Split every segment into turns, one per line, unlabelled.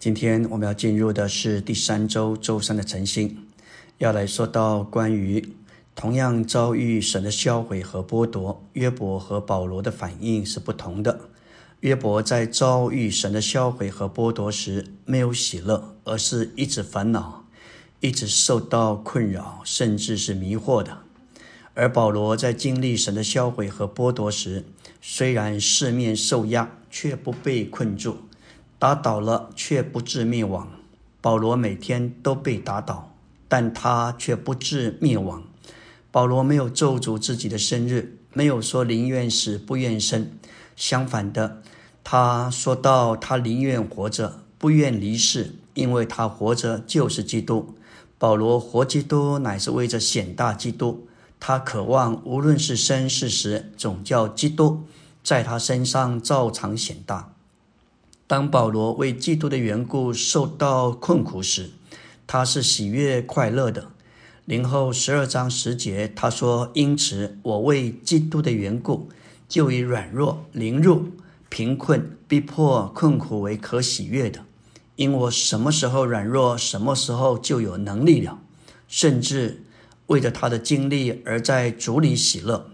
今天我们要进入的是第三周周三的晨星，要来说到关于同样遭遇神的销毁和剥夺，约伯和保罗的反应是不同的。约伯在遭遇神的销毁和剥夺时，没有喜乐，而是一直烦恼，一直受到困扰，甚至是迷惑的。而保罗在经历神的销毁和剥夺时，虽然四面受压，却不被困住。打倒了却不致灭亡，保罗每天都被打倒，但他却不致灭亡。保罗没有咒诅自己的生日，没有说宁愿死不愿生，相反的，他说到他宁愿活着，不愿离世，因为他活着就是基督。保罗活基督乃是为着显大基督，他渴望无论是生是死，总叫基督在他身上照常显大。当保罗为基督的缘故受到困苦时，他是喜悦快乐的。零后十二章十节，他说：“因此，我为基督的缘故，就以软弱、凌辱、贫困、逼迫、困苦为可喜悦的。因我什么时候软弱，什么时候就有能力了，甚至为着他的经历而在主里喜乐。”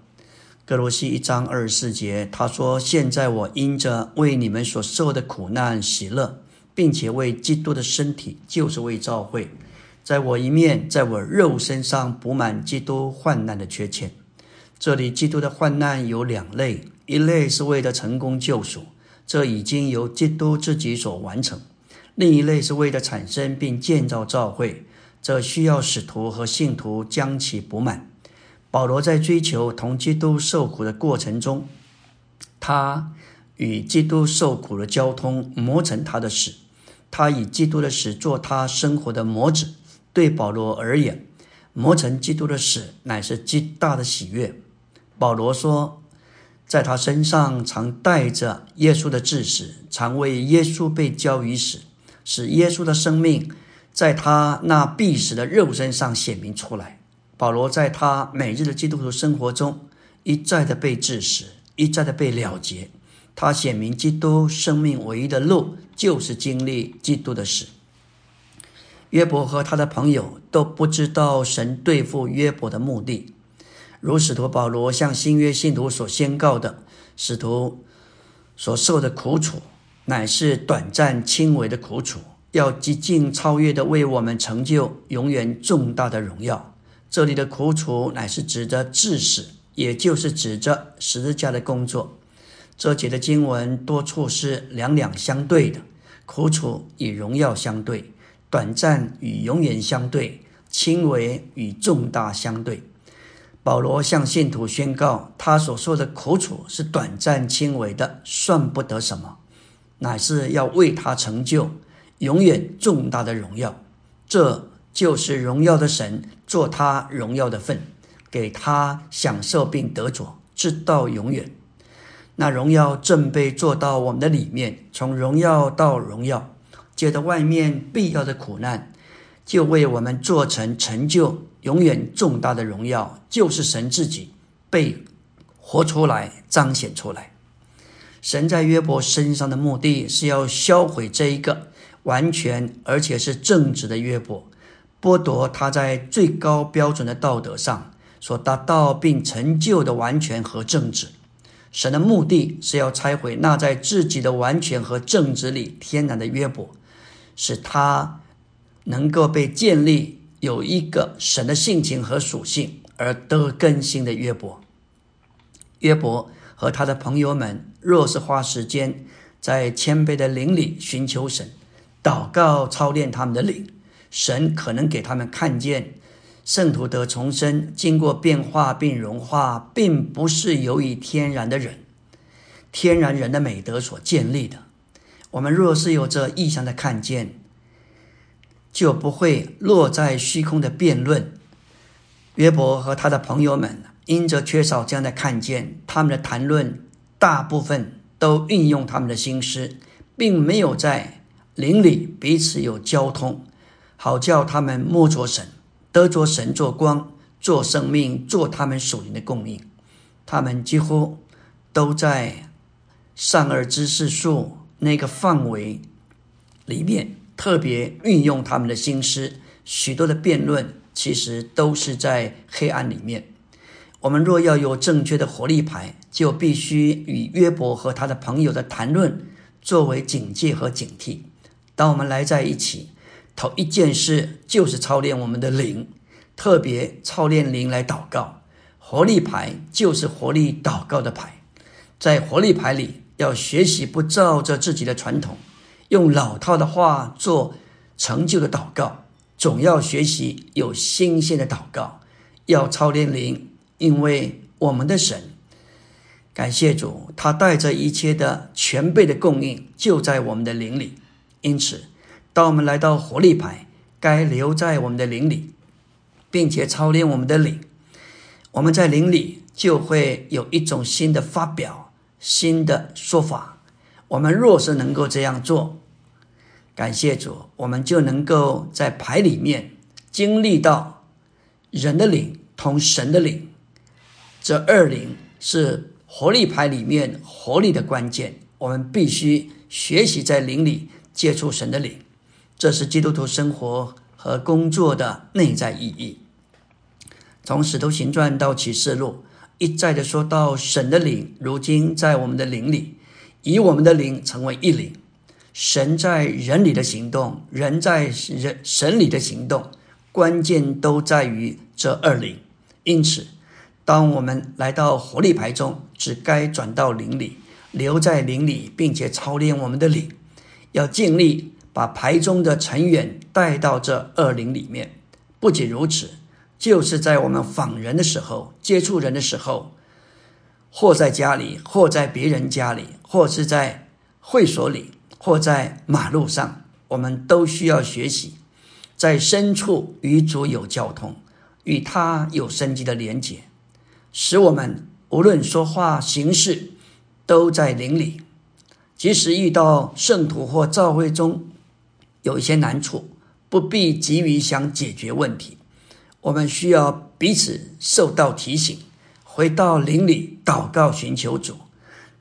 哥罗西一章二十四节，他说：“现在我因着为你们所受的苦难喜乐，并且为基督的身体，就是为教会，在我一面，在我肉身上补满基督患难的缺欠。这里基督的患难有两类，一类是为了成功救赎，这已经由基督自己所完成；另一类是为了产生并建造教会，这需要使徒和信徒将其补满。”保罗在追求同基督受苦的过程中，他与基督受苦的交通磨成他的死，他以基督的死做他生活的模子。对保罗而言，磨成基督的死乃是极大的喜悦。保罗说，在他身上常带着耶稣的致死，常为耶稣被交于死，使耶稣的生命在他那必死的肉身上显明出来。保罗在他每日的基督徒生活中，一再的被致死，一再的被了结。他显明基督生命唯一的路，就是经历基督的死。约伯和他的朋友都不知道神对付约伯的目的，如使徒保罗向新约信徒所宣告的，使徒所受的苦楚，乃是短暂轻微的苦楚，要极尽超越的为我们成就永远重大的荣耀。这里的苦楚乃是指着致死，也就是指着十字架的工作。这节的经文多处是两两相对的，苦楚与荣耀相对，短暂与永远相对，轻微与重大相对。保罗向信徒宣告，他所说的苦楚是短暂轻微的，算不得什么，乃是要为他成就永远重大的荣耀。这。就是荣耀的神做他荣耀的份，给他享受并得着，直到永远。那荣耀正被做到我们的里面，从荣耀到荣耀，借着外面必要的苦难，就为我们做成成就永远重大的荣耀，就是神自己被活出来、彰显出来。神在约伯身上的目的是要销毁这一个完全而且是正直的约伯。剥夺他在最高标准的道德上所达到并成就的完全和正直。神的目的是要拆毁那在自己的完全和正直里天然的约伯，使他能够被建立有一个神的性情和属性而得更新的约伯。约伯和他的朋友们若是花时间在谦卑的灵里寻求神，祷告操练他们的灵。神可能给他们看见，圣徒得重生，经过变化并融化，并不是由于天然的人、天然人的美德所建立的。我们若是有这意象的看见，就不会落在虚空的辩论。约伯和他的朋友们因着缺少这样的看见，他们的谈论大部分都运用他们的心思，并没有在灵里彼此有交通。好叫他们摸着神，得着神做光、做生命、做他们属灵的供应。他们几乎都在善恶知识树那个范围里面特别运用他们的心思，许多的辩论其实都是在黑暗里面。我们若要有正确的活力牌，就必须与约伯和他的朋友的谈论作为警戒和警惕。当我们来在一起，头一件事就是操练我们的灵，特别操练灵来祷告。活力牌就是活力祷告的牌，在活力牌里要学习不照着自己的传统，用老套的话做成就的祷告，总要学习有新鲜的祷告，要操练灵。因为我们的神，感谢主，他带着一切的全备的供应就在我们的灵里。因此，当我们来到活力牌，该留在我们的灵里，并且操练我们的灵，我们在灵里就会有一种新的发表、新的说法。我们若是能够这样做，感谢主，我们就能够在牌里面经历到人的灵同神的灵。这二灵是活力牌里面活力的关键，我们必须学习在灵里接触神的灵，这是基督徒生活和工作的内在意义。从使徒行传到启示录，一再的说到神的灵，如今在我们的灵里，以我们的灵成为一灵。神在人里的行动，人在人神里的行动，关键都在于这二灵。因此。当我们来到活力牌中，只该转到灵里，留在灵里，并且操练我们的灵，要尽力把牌中的成员带到这恶灵里面。不仅如此，就是在我们访人的时候、接触人的时候，或在家里，或在别人家里，或是在会所里，或在马路上，我们都需要学习，在深处与主有交通，与他有生机的连结。使我们无论说话行事，都在灵里。即使遇到圣徒或教会中有一些难处，不必急于想解决问题。我们需要彼此受到提醒，回到灵里祷告寻求主。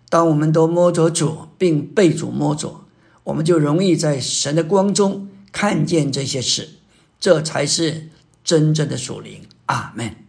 当我们都摸着主，并被主摸着，我们就容易在神的光中看见这些事。这才是真正的属灵。阿门。